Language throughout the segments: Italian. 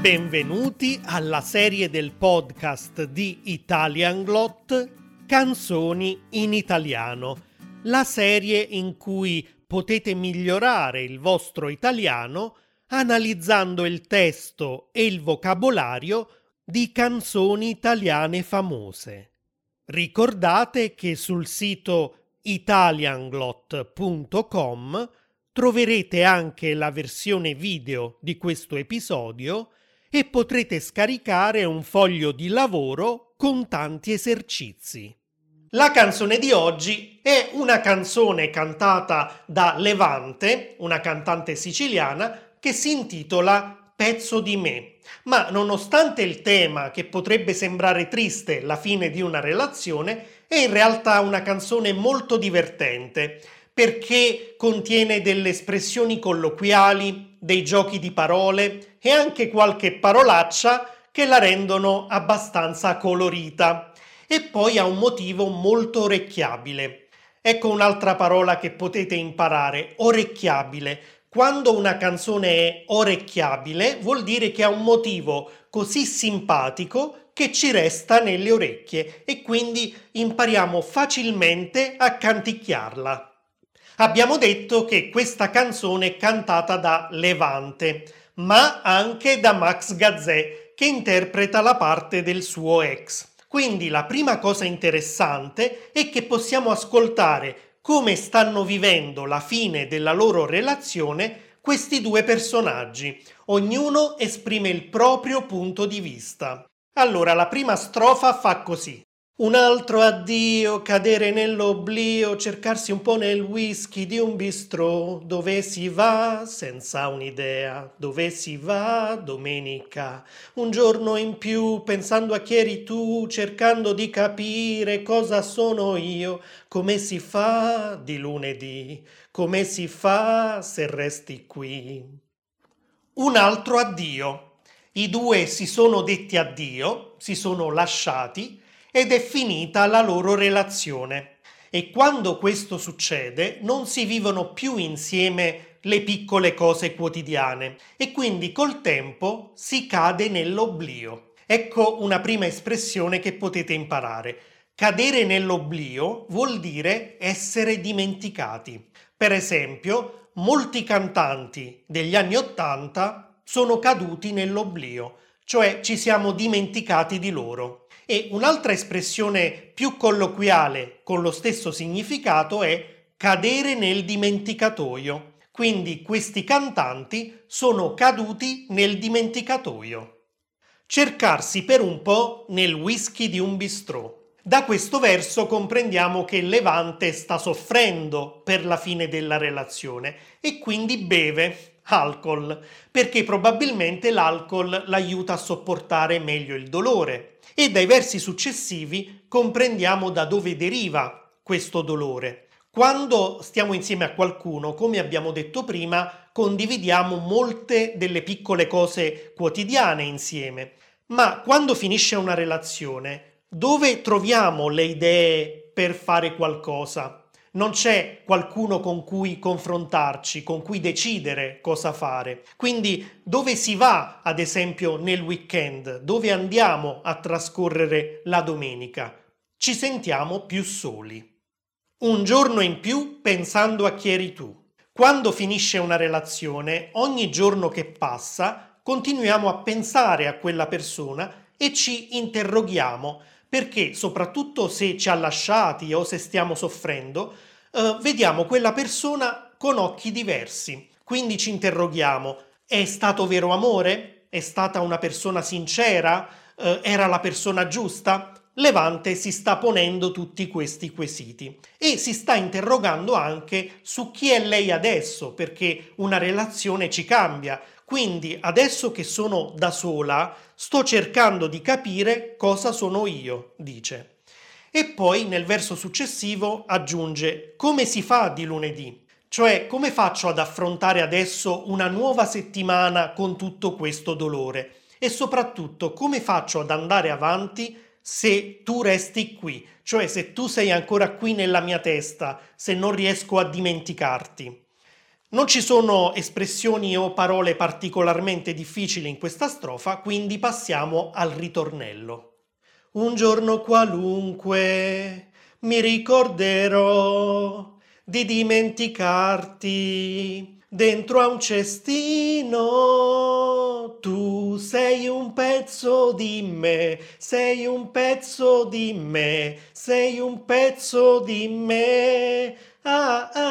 Benvenuti alla serie del podcast di Italian Glot Canzoni in italiano, la serie in cui potete migliorare il vostro italiano analizzando il testo e il vocabolario di canzoni italiane famose. Ricordate che sul sito italianglot.com troverete anche la versione video di questo episodio e potrete scaricare un foglio di lavoro con tanti esercizi. La canzone di oggi è una canzone cantata da Levante, una cantante siciliana, che si intitola Pezzo di me. Ma nonostante il tema che potrebbe sembrare triste, la fine di una relazione, è in realtà una canzone molto divertente perché contiene delle espressioni colloquiali, dei giochi di parole e anche qualche parolaccia che la rendono abbastanza colorita. E poi ha un motivo molto orecchiabile. Ecco un'altra parola che potete imparare, orecchiabile. Quando una canzone è orecchiabile vuol dire che ha un motivo così simpatico che ci resta nelle orecchie e quindi impariamo facilmente a canticchiarla. Abbiamo detto che questa canzone è cantata da Levante, ma anche da Max Gazzè, che interpreta la parte del suo ex. Quindi la prima cosa interessante è che possiamo ascoltare come stanno vivendo la fine della loro relazione questi due personaggi. Ognuno esprime il proprio punto di vista. Allora, la prima strofa fa così. Un altro addio, cadere nell'oblio, cercarsi un po' nel whisky di un bistrò, dove si va senza un'idea, dove si va domenica. Un giorno in più, pensando a chi eri tu, cercando di capire cosa sono io, come si fa di lunedì, come si fa se resti qui. Un altro addio. I due si sono detti addio, si sono lasciati, ed è finita la loro relazione. E quando questo succede non si vivono più insieme le piccole cose quotidiane e quindi col tempo si cade nell'oblio. Ecco una prima espressione che potete imparare. Cadere nell'oblio vuol dire essere dimenticati. Per esempio, molti cantanti degli anni Ottanta sono caduti nell'oblio, cioè ci siamo dimenticati di loro. E un'altra espressione più colloquiale con lo stesso significato è cadere nel dimenticatoio. Quindi questi cantanti sono caduti nel dimenticatoio. Cercarsi per un po' nel whisky di un bistrò. Da questo verso comprendiamo che Levante sta soffrendo per la fine della relazione e quindi beve alcol, perché probabilmente l'alcol l'aiuta a sopportare meglio il dolore e dai versi successivi comprendiamo da dove deriva questo dolore. Quando stiamo insieme a qualcuno, come abbiamo detto prima, condividiamo molte delle piccole cose quotidiane insieme, ma quando finisce una relazione, dove troviamo le idee per fare qualcosa? Non c'è qualcuno con cui confrontarci, con cui decidere cosa fare. Quindi dove si va, ad esempio, nel weekend? Dove andiamo a trascorrere la domenica? Ci sentiamo più soli. Un giorno in più pensando a chi eri tu. Quando finisce una relazione, ogni giorno che passa, continuiamo a pensare a quella persona e ci interroghiamo perché soprattutto se ci ha lasciati o se stiamo soffrendo, eh, vediamo quella persona con occhi diversi. Quindi ci interroghiamo, è stato vero amore? È stata una persona sincera? Eh, era la persona giusta? Levante si sta ponendo tutti questi quesiti e si sta interrogando anche su chi è lei adesso, perché una relazione ci cambia, quindi adesso che sono da sola, sto cercando di capire cosa sono io, dice. E poi nel verso successivo aggiunge come si fa di lunedì? Cioè come faccio ad affrontare adesso una nuova settimana con tutto questo dolore? E soprattutto come faccio ad andare avanti se tu resti qui? Cioè se tu sei ancora qui nella mia testa, se non riesco a dimenticarti. Non ci sono espressioni o parole particolarmente difficili in questa strofa, quindi passiamo al ritornello. Un giorno qualunque mi ricorderò di dimenticarti dentro a un cestino. Tu sei un pezzo di me, sei un pezzo di me, sei un pezzo di me. Ah, ah.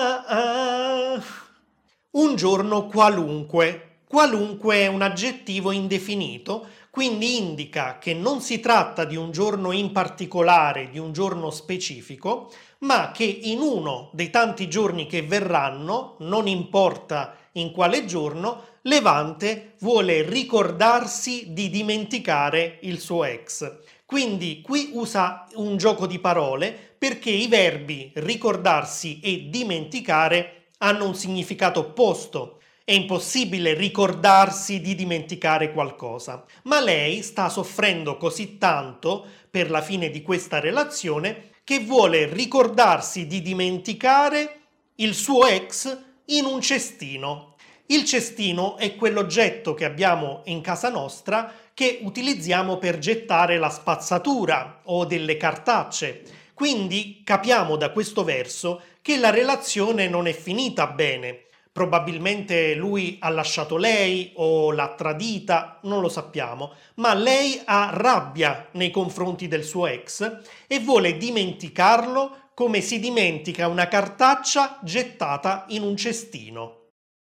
Giorno qualunque. Qualunque è un aggettivo indefinito, quindi indica che non si tratta di un giorno in particolare, di un giorno specifico, ma che in uno dei tanti giorni che verranno, non importa in quale giorno, Levante vuole ricordarsi di dimenticare il suo ex. Quindi qui usa un gioco di parole perché i verbi ricordarsi e dimenticare hanno un significato opposto. È impossibile ricordarsi di dimenticare qualcosa, ma lei sta soffrendo così tanto per la fine di questa relazione che vuole ricordarsi di dimenticare il suo ex in un cestino. Il cestino è quell'oggetto che abbiamo in casa nostra che utilizziamo per gettare la spazzatura o delle cartacce. Quindi capiamo da questo verso che la relazione non è finita bene, Probabilmente lui ha lasciato lei o l'ha tradita, non lo sappiamo, ma lei ha rabbia nei confronti del suo ex e vuole dimenticarlo come si dimentica una cartaccia gettata in un cestino.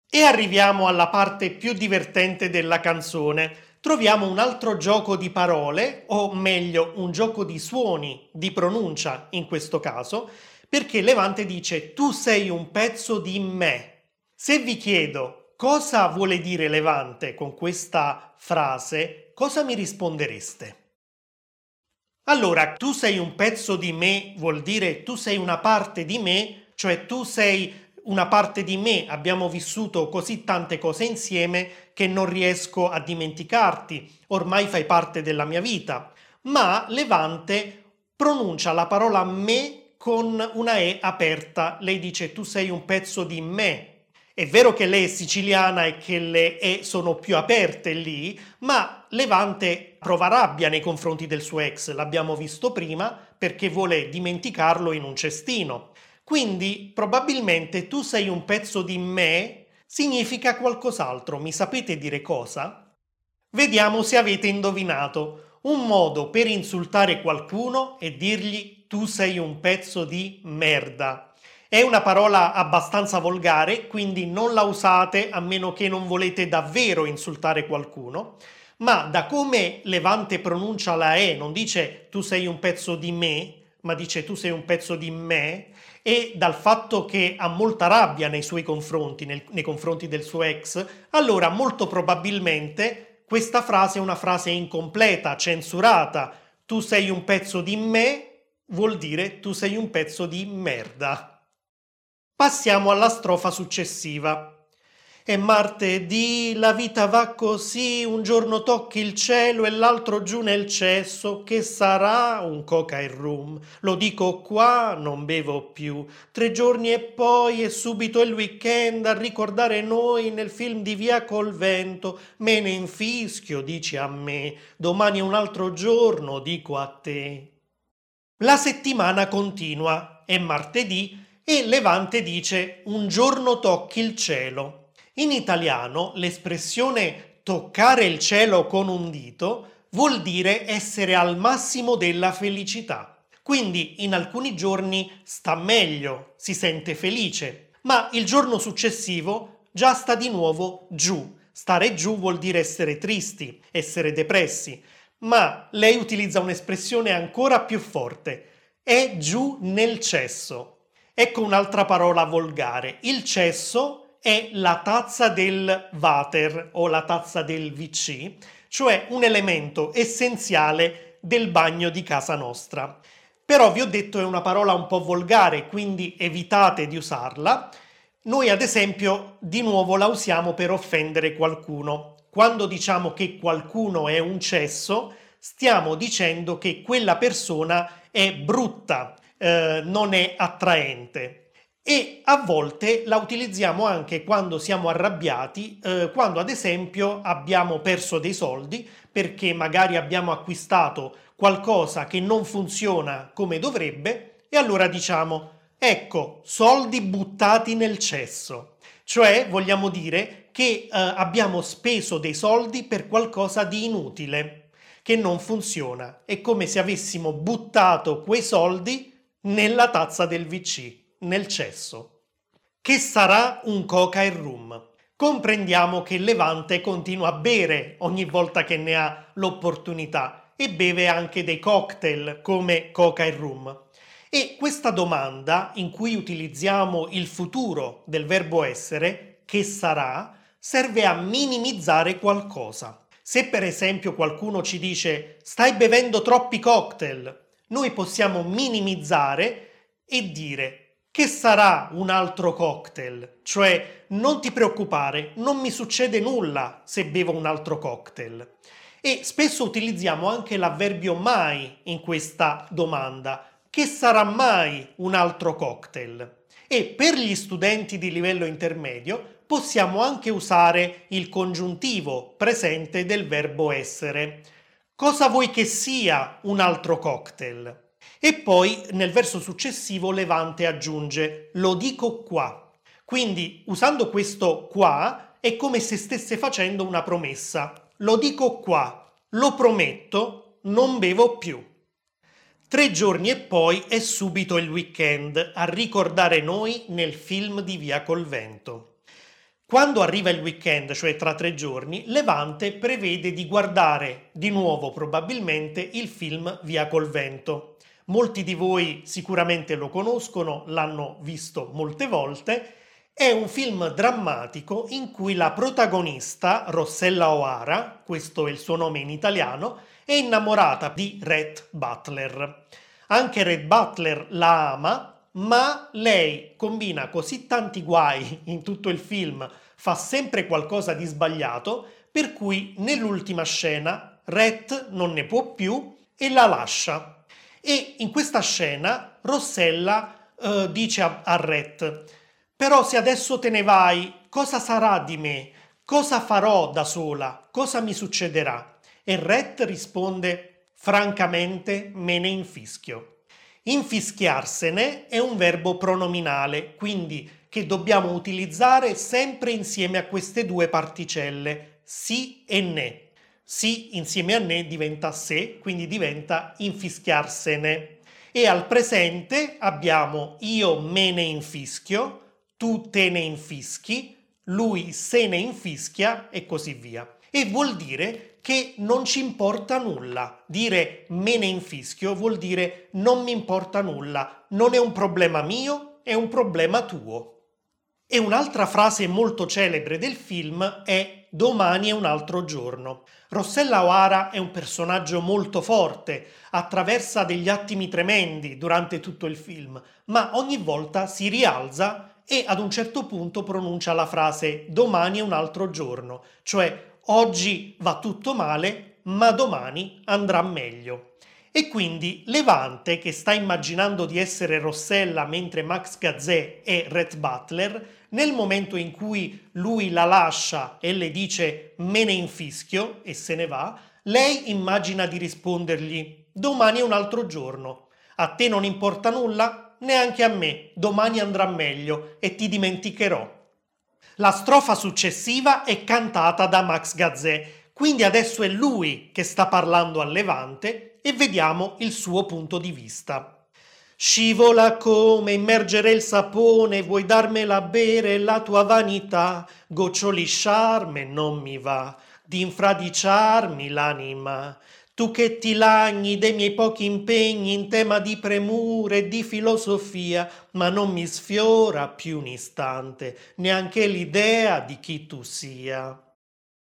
E arriviamo alla parte più divertente della canzone. Troviamo un altro gioco di parole, o meglio un gioco di suoni, di pronuncia in questo caso, perché Levante dice tu sei un pezzo di me, se vi chiedo cosa vuole dire Levante con questa frase, cosa mi rispondereste? Allora, tu sei un pezzo di me vuol dire tu sei una parte di me, cioè tu sei una parte di me, abbiamo vissuto così tante cose insieme che non riesco a dimenticarti, ormai fai parte della mia vita. Ma Levante pronuncia la parola me con una E aperta, lei dice tu sei un pezzo di me, è vero che lei è siciliana e che le E sono più aperte lì, ma Levante prova rabbia nei confronti del suo ex, l'abbiamo visto prima, perché vuole dimenticarlo in un cestino. Quindi probabilmente tu sei un pezzo di me significa qualcos'altro, mi sapete dire cosa? Vediamo se avete indovinato. Un modo per insultare qualcuno è dirgli tu sei un pezzo di merda. È una parola abbastanza volgare, quindi non la usate a meno che non volete davvero insultare qualcuno, ma da come Levante pronuncia la E, non dice tu sei un pezzo di me, ma dice tu sei un pezzo di me, e dal fatto che ha molta rabbia nei suoi confronti, nel, nei confronti del suo ex, allora molto probabilmente questa frase è una frase incompleta, censurata. Tu sei un pezzo di me vuol dire tu sei un pezzo di merda. Passiamo alla strofa successiva. È martedì, la vita va così, un giorno tocchi il cielo e l'altro giù nel cesso, che sarà un coca e rum. Lo dico qua, non bevo più. Tre giorni e poi è subito il weekend a ricordare noi nel film di Via col vento. Me ne infischio, dici a me. Domani è un altro giorno, dico a te. La settimana continua. È martedì e Levante dice un giorno tocchi il cielo. In italiano l'espressione toccare il cielo con un dito vuol dire essere al massimo della felicità. Quindi in alcuni giorni sta meglio, si sente felice, ma il giorno successivo già sta di nuovo giù. Stare giù vuol dire essere tristi, essere depressi, ma lei utilizza un'espressione ancora più forte. È giù nel cesso. Ecco un'altra parola volgare. Il cesso è la tazza del water o la tazza del WC, cioè un elemento essenziale del bagno di casa nostra. Però vi ho detto è una parola un po' volgare, quindi evitate di usarla. Noi ad esempio di nuovo la usiamo per offendere qualcuno. Quando diciamo che qualcuno è un cesso, stiamo dicendo che quella persona è brutta, eh, non è attraente. E a volte la utilizziamo anche quando siamo arrabbiati, eh, quando ad esempio abbiamo perso dei soldi perché magari abbiamo acquistato qualcosa che non funziona come dovrebbe e allora diciamo ecco soldi buttati nel cesso. Cioè vogliamo dire che eh, abbiamo speso dei soldi per qualcosa di inutile, che non funziona. È come se avessimo buttato quei soldi nella tazza del VC, nel cesso. Che sarà un coca e rum? Comprendiamo che Levante continua a bere ogni volta che ne ha l'opportunità e beve anche dei cocktail come coca e rum. E questa domanda, in cui utilizziamo il futuro del verbo essere, che sarà, serve a minimizzare qualcosa. Se per esempio qualcuno ci dice stai bevendo troppi cocktail, noi possiamo minimizzare e dire che sarà un altro cocktail, cioè non ti preoccupare, non mi succede nulla se bevo un altro cocktail. E spesso utilizziamo anche l'avverbio mai in questa domanda, che sarà mai un altro cocktail. E per gli studenti di livello intermedio possiamo anche usare il congiuntivo presente del verbo essere. Cosa vuoi che sia un altro cocktail? E poi nel verso successivo Levante aggiunge lo dico qua. Quindi usando questo qua è come se stesse facendo una promessa. Lo dico qua, lo prometto, non bevo più. Tre giorni e poi è subito il weekend a ricordare noi nel film di Via col Vento. Quando arriva il weekend, cioè tra tre giorni, Levante prevede di guardare di nuovo probabilmente il film Via col Vento. Molti di voi sicuramente lo conoscono, l'hanno visto molte volte. È un film drammatico in cui la protagonista, Rossella O'Hara, questo è il suo nome in italiano, è innamorata di Red Butler. Anche Red Butler la ama, ma lei combina così tanti guai in tutto il film, fa sempre qualcosa di sbagliato, per cui nell'ultima scena Red non ne può più e la lascia. E in questa scena Rossella eh, dice a, a Red, però se adesso te ne vai, cosa sarà di me? Cosa farò da sola? Cosa mi succederà? E Ret risponde francamente me ne infischio. Infischiarsene è un verbo pronominale, quindi che dobbiamo utilizzare sempre insieme a queste due particelle, si e ne. Si insieme a ne diventa se, quindi diventa infischiarsene. E al presente abbiamo io me ne infischio, tu te ne infischi, lui se ne infischia e così via. E vuol dire che non ci importa nulla. Dire me ne infischio vuol dire non mi importa nulla, non è un problema mio, è un problema tuo. E un'altra frase molto celebre del film è domani è un altro giorno. Rossella O'Hara è un personaggio molto forte, attraversa degli attimi tremendi durante tutto il film, ma ogni volta si rialza e ad un certo punto pronuncia la frase domani è un altro giorno, cioè oggi va tutto male, ma domani andrà meglio. E quindi Levante, che sta immaginando di essere Rossella mentre Max Gazzè è Red Butler, nel momento in cui lui la lascia e le dice me ne infischio e se ne va, lei immagina di rispondergli domani è un altro giorno. A te non importa nulla? Neanche a me. Domani andrà meglio e ti dimenticherò. La strofa successiva è cantata da Max Gazzè, quindi adesso è lui che sta parlando a Levante e vediamo il suo punto di vista. Scivola come immergere il sapone, vuoi darmela bere la tua vanità, goccioli sciarme non mi va, d'infradiciarmi l'anima. Tu che ti lagni dei miei pochi impegni in tema di premure e di filosofia, ma non mi sfiora più un istante neanche l'idea di chi tu sia.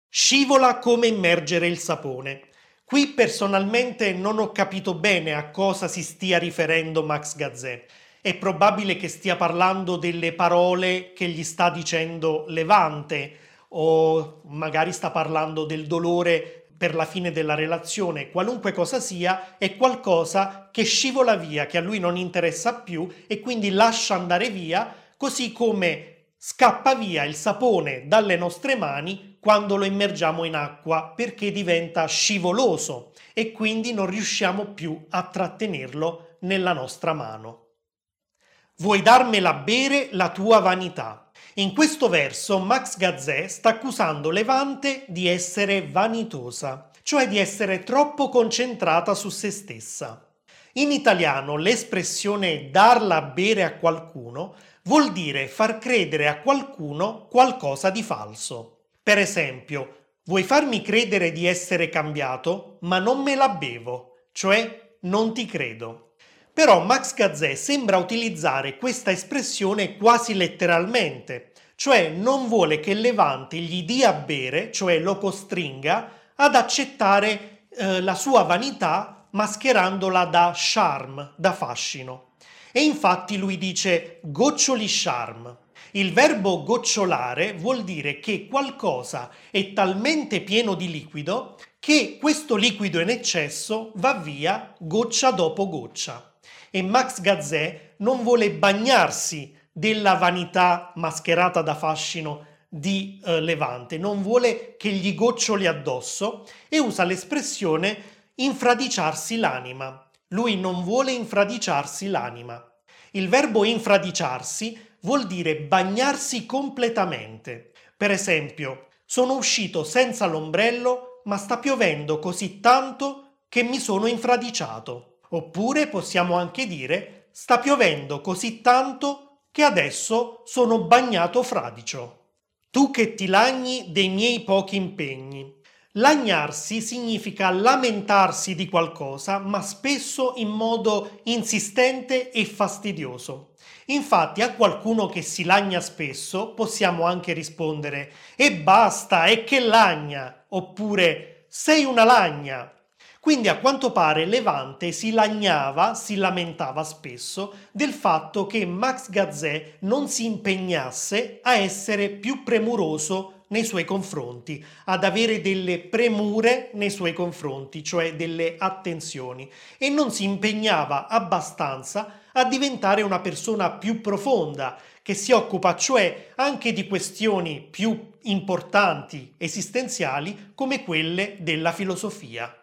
Scivola come immergere il sapone. Qui personalmente non ho capito bene a cosa si stia riferendo Max Gazzè. È probabile che stia parlando delle parole che gli sta dicendo Levante o magari sta parlando del dolore per la fine della relazione, qualunque cosa sia, è qualcosa che scivola via, che a lui non interessa più e quindi lascia andare via così come scappa via il sapone dalle nostre mani quando lo immergiamo in acqua perché diventa scivoloso e quindi non riusciamo più a trattenerlo nella nostra mano. Vuoi darmela bere la tua vanità? In questo verso Max Gazzè sta accusando Levante di essere vanitosa, cioè di essere troppo concentrata su se stessa. In italiano l'espressione darla a bere a qualcuno vuol dire far credere a qualcuno qualcosa di falso. Per esempio, vuoi farmi credere di essere cambiato, ma non me la bevo, cioè non ti credo. Però Max Gazzè sembra utilizzare questa espressione quasi letteralmente, cioè non vuole che Levante gli dia a bere, cioè lo costringa ad accettare eh, la sua vanità mascherandola da charme, da fascino. E infatti lui dice goccioli charme. Il verbo gocciolare vuol dire che qualcosa è talmente pieno di liquido che questo liquido in eccesso va via goccia dopo goccia. E Max Gazzè non vuole bagnarsi della vanità mascherata da fascino di eh, Levante, non vuole che gli goccioli addosso e usa l'espressione infradiciarsi l'anima. Lui non vuole infradiciarsi l'anima. Il verbo infradiciarsi vuol dire bagnarsi completamente. Per esempio, sono uscito senza l'ombrello, ma sta piovendo così tanto che mi sono infradiciato. Oppure possiamo anche dire sta piovendo così tanto che adesso sono bagnato fradicio. Tu che ti lagni dei miei pochi impegni. Lagnarsi significa lamentarsi di qualcosa, ma spesso in modo insistente e fastidioso. Infatti a qualcuno che si lagna spesso possiamo anche rispondere e basta, e che lagna, oppure sei una lagna, quindi a quanto pare Levante si lagnava, si lamentava spesso del fatto che Max Gazzè non si impegnasse a essere più premuroso nei suoi confronti, ad avere delle premure nei suoi confronti, cioè delle attenzioni, e non si impegnava abbastanza a diventare una persona più profonda, che si occupa cioè anche di questioni più importanti, esistenziali, come quelle della filosofia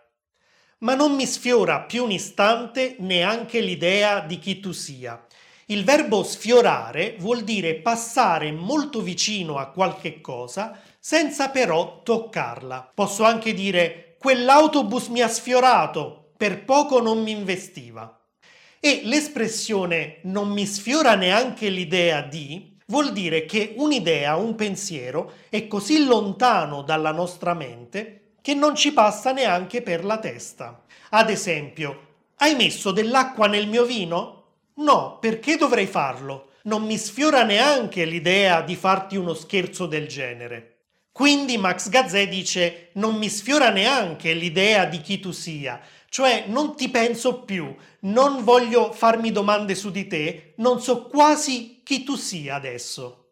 ma non mi sfiora più un istante neanche l'idea di chi tu sia. Il verbo sfiorare vuol dire passare molto vicino a qualche cosa senza però toccarla. Posso anche dire quell'autobus mi ha sfiorato, per poco non mi investiva. E l'espressione non mi sfiora neanche l'idea di vuol dire che un'idea, un pensiero è così lontano dalla nostra mente che non ci passa neanche per la testa. Ad esempio, hai messo dell'acqua nel mio vino? No, perché dovrei farlo? Non mi sfiora neanche l'idea di farti uno scherzo del genere. Quindi Max Gazzè dice non mi sfiora neanche l'idea di chi tu sia, cioè non ti penso più, non voglio farmi domande su di te, non so quasi chi tu sia adesso.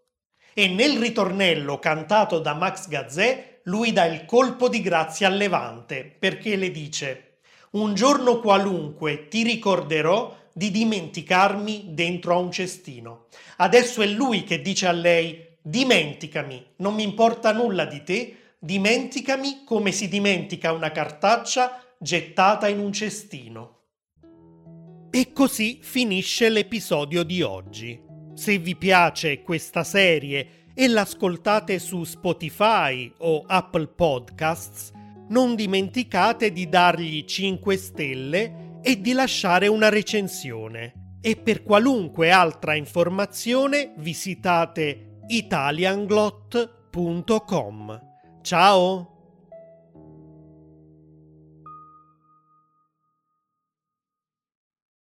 E nel ritornello cantato da Max Gazzè lui dà il colpo di grazia al Levante perché le dice un giorno qualunque ti ricorderò di dimenticarmi dentro a un cestino. Adesso è lui che dice a lei dimenticami, non mi importa nulla di te, dimenticami come si dimentica una cartaccia gettata in un cestino. E così finisce l'episodio di oggi. Se vi piace questa serie e l'ascoltate su Spotify o Apple Podcasts, non dimenticate di dargli 5 stelle e di lasciare una recensione. E per qualunque altra informazione visitate italianglot.com. Ciao!